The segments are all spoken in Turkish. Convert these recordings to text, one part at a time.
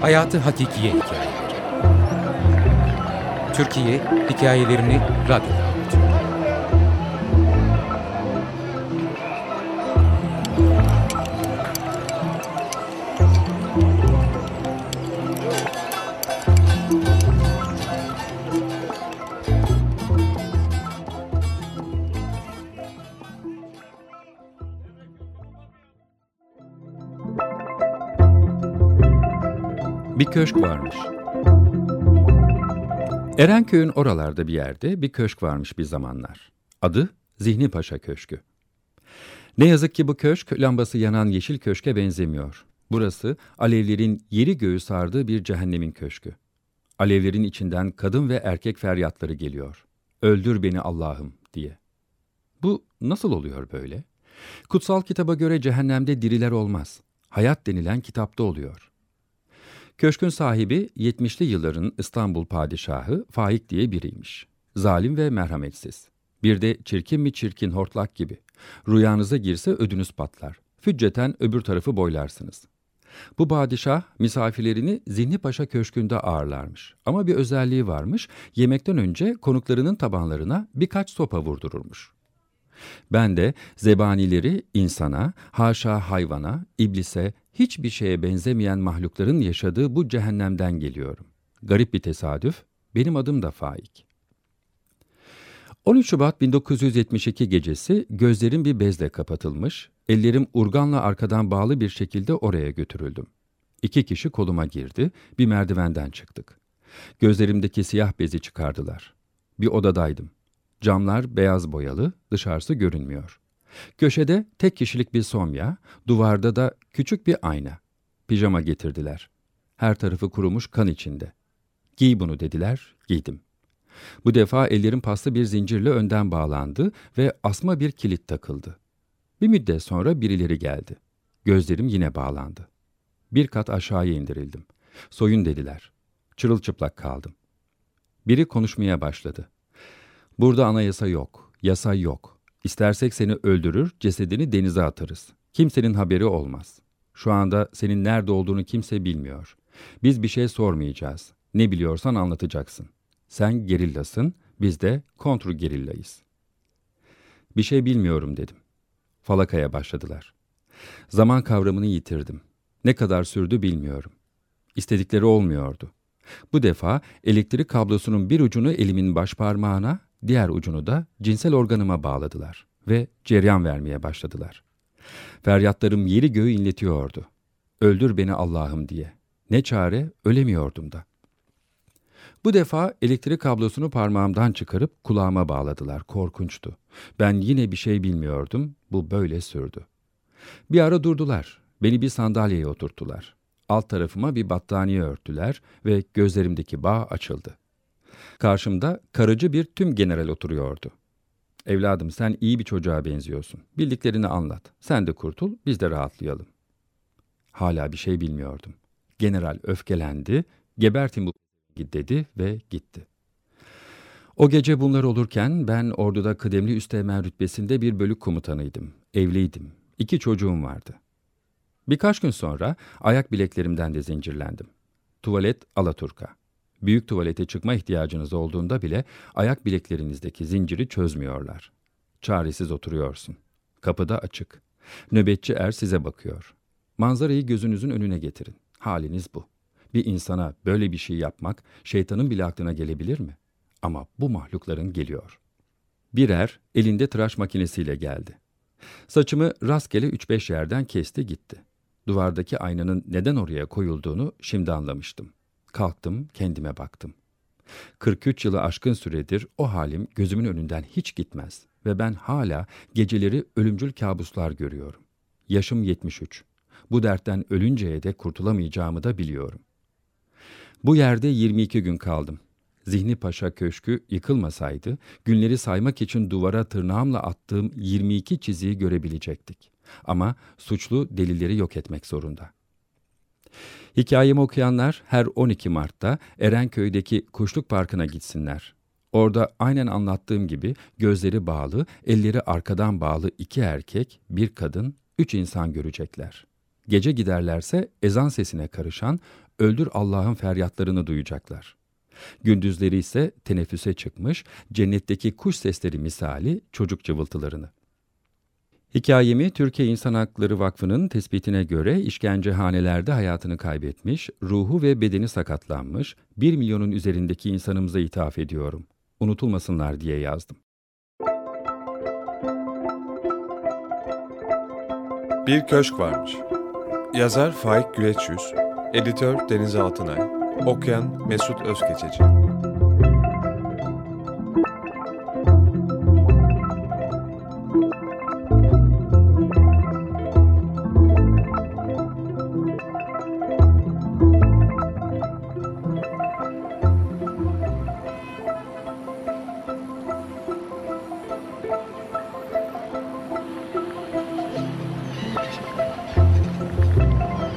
Hayatı Hakikiye Hikayeleri Türkiye hikayelerini radyoda Bir köşk varmış. Erenköy'ün oralarda bir yerde bir köşk varmış bir zamanlar. Adı Zihni Paşa Köşkü. Ne yazık ki bu köşk lambası yanan yeşil köşke benzemiyor. Burası alevlerin yeri göğü sardığı bir cehennemin köşkü. Alevlerin içinden kadın ve erkek feryatları geliyor. Öldür beni Allah'ım diye. Bu nasıl oluyor böyle? Kutsal kitaba göre cehennemde diriler olmaz. Hayat denilen kitapta oluyor. Köşkün sahibi 70'li yılların İstanbul padişahı Faik diye biriymiş. Zalim ve merhametsiz. Bir de çirkin mi çirkin hortlak gibi. Rüyanıza girse ödünüz patlar. Fücceten öbür tarafı boylarsınız. Bu padişah misafirlerini Zihni Paşa Köşkü'nde ağırlarmış. Ama bir özelliği varmış. Yemekten önce konuklarının tabanlarına birkaç sopa vurdururmuş. Ben de zebanileri insana, haşa hayvana, iblise, hiçbir şeye benzemeyen mahlukların yaşadığı bu cehennemden geliyorum. Garip bir tesadüf, benim adım da Faik. 13 Şubat 1972 gecesi gözlerim bir bezle kapatılmış, ellerim urganla arkadan bağlı bir şekilde oraya götürüldüm. İki kişi koluma girdi, bir merdivenden çıktık. Gözlerimdeki siyah bezi çıkardılar. Bir odadaydım. Camlar beyaz boyalı, dışarısı görünmüyor. Köşede tek kişilik bir somya, duvarda da küçük bir ayna. Pijama getirdiler. Her tarafı kurumuş kan içinde. Giy bunu dediler, giydim. Bu defa ellerim paslı bir zincirle önden bağlandı ve asma bir kilit takıldı. Bir müddet sonra birileri geldi. Gözlerim yine bağlandı. Bir kat aşağıya indirildim. Soyun dediler. Çırılçıplak kaldım. Biri konuşmaya başladı. Burada anayasa yok, yasa yok. İstersek seni öldürür, cesedini denize atarız. Kimsenin haberi olmaz. Şu anda senin nerede olduğunu kimse bilmiyor. Biz bir şey sormayacağız. Ne biliyorsan anlatacaksın. Sen gerillasın, biz de kontr gerillayız. Bir şey bilmiyorum dedim. Falakaya başladılar. Zaman kavramını yitirdim. Ne kadar sürdü bilmiyorum. İstedikleri olmuyordu. Bu defa elektrik kablosunun bir ucunu elimin baş parmağına, diğer ucunu da cinsel organıma bağladılar ve ceryan vermeye başladılar. Feryatlarım yeri göğü inletiyordu. Öldür beni Allah'ım diye. Ne çare ölemiyordum da. Bu defa elektrik kablosunu parmağımdan çıkarıp kulağıma bağladılar. Korkunçtu. Ben yine bir şey bilmiyordum. Bu böyle sürdü. Bir ara durdular. Beni bir sandalyeye oturttular. Alt tarafıma bir battaniye örttüler ve gözlerimdeki bağ açıldı. Karşımda karıcı bir tüm general oturuyordu. Evladım sen iyi bir çocuğa benziyorsun. Bildiklerini anlat. Sen de kurtul, biz de rahatlayalım. Hala bir şey bilmiyordum. General öfkelendi, gebertin bu dedi ve gitti. O gece bunlar olurken ben orduda kıdemli üsteğmen rütbesinde bir bölük komutanıydım. Evliydim. İki çocuğum vardı. Birkaç gün sonra ayak bileklerimden de zincirlendim. Tuvalet Alaturka. Büyük tuvalete çıkma ihtiyacınız olduğunda bile ayak bileklerinizdeki zinciri çözmüyorlar. Çaresiz oturuyorsun. Kapıda açık. Nöbetçi er size bakıyor. Manzarayı gözünüzün önüne getirin. Haliniz bu. Bir insana böyle bir şey yapmak şeytanın bile aklına gelebilir mi? Ama bu mahlukların geliyor. Birer elinde tıraş makinesiyle geldi. Saçımı rastgele 3-5 yerden kesti gitti. Duvardaki aynanın neden oraya koyulduğunu şimdi anlamıştım. Kalktım, kendime baktım. 43 yılı aşkın süredir o halim gözümün önünden hiç gitmez ve ben hala geceleri ölümcül kabuslar görüyorum. Yaşım 73. Bu dertten ölünceye de kurtulamayacağımı da biliyorum. Bu yerde 22 gün kaldım. Zihni Paşa Köşkü yıkılmasaydı, günleri saymak için duvara tırnağımla attığım 22 çiziyi görebilecektik. Ama suçlu delilleri yok etmek zorunda. Hikayemi okuyanlar her 12 Mart'ta Erenköy'deki Kuşluk Parkı'na gitsinler. Orada aynen anlattığım gibi gözleri bağlı, elleri arkadan bağlı iki erkek, bir kadın, üç insan görecekler. Gece giderlerse ezan sesine karışan, öldür Allah'ın feryatlarını duyacaklar. Gündüzleri ise teneffüse çıkmış, cennetteki kuş sesleri misali çocuk cıvıltılarını. Hikayemi Türkiye İnsan Hakları Vakfı'nın tespitine göre işkencehanelerde hayatını kaybetmiş, ruhu ve bedeni sakatlanmış, bir milyonun üzerindeki insanımıza ithaf ediyorum. Unutulmasınlar diye yazdım. Bir Köşk Varmış Yazar Faik Güleçyüz Editör Deniz Altınay Okuyan Mesut Özkeçeci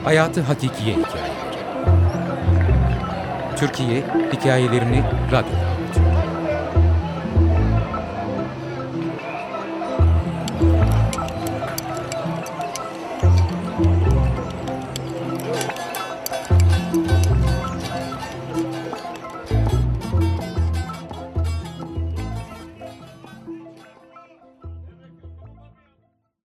Hayatı Hakikiye Hikayeleri Türkiye Hikayelerini Radyo'da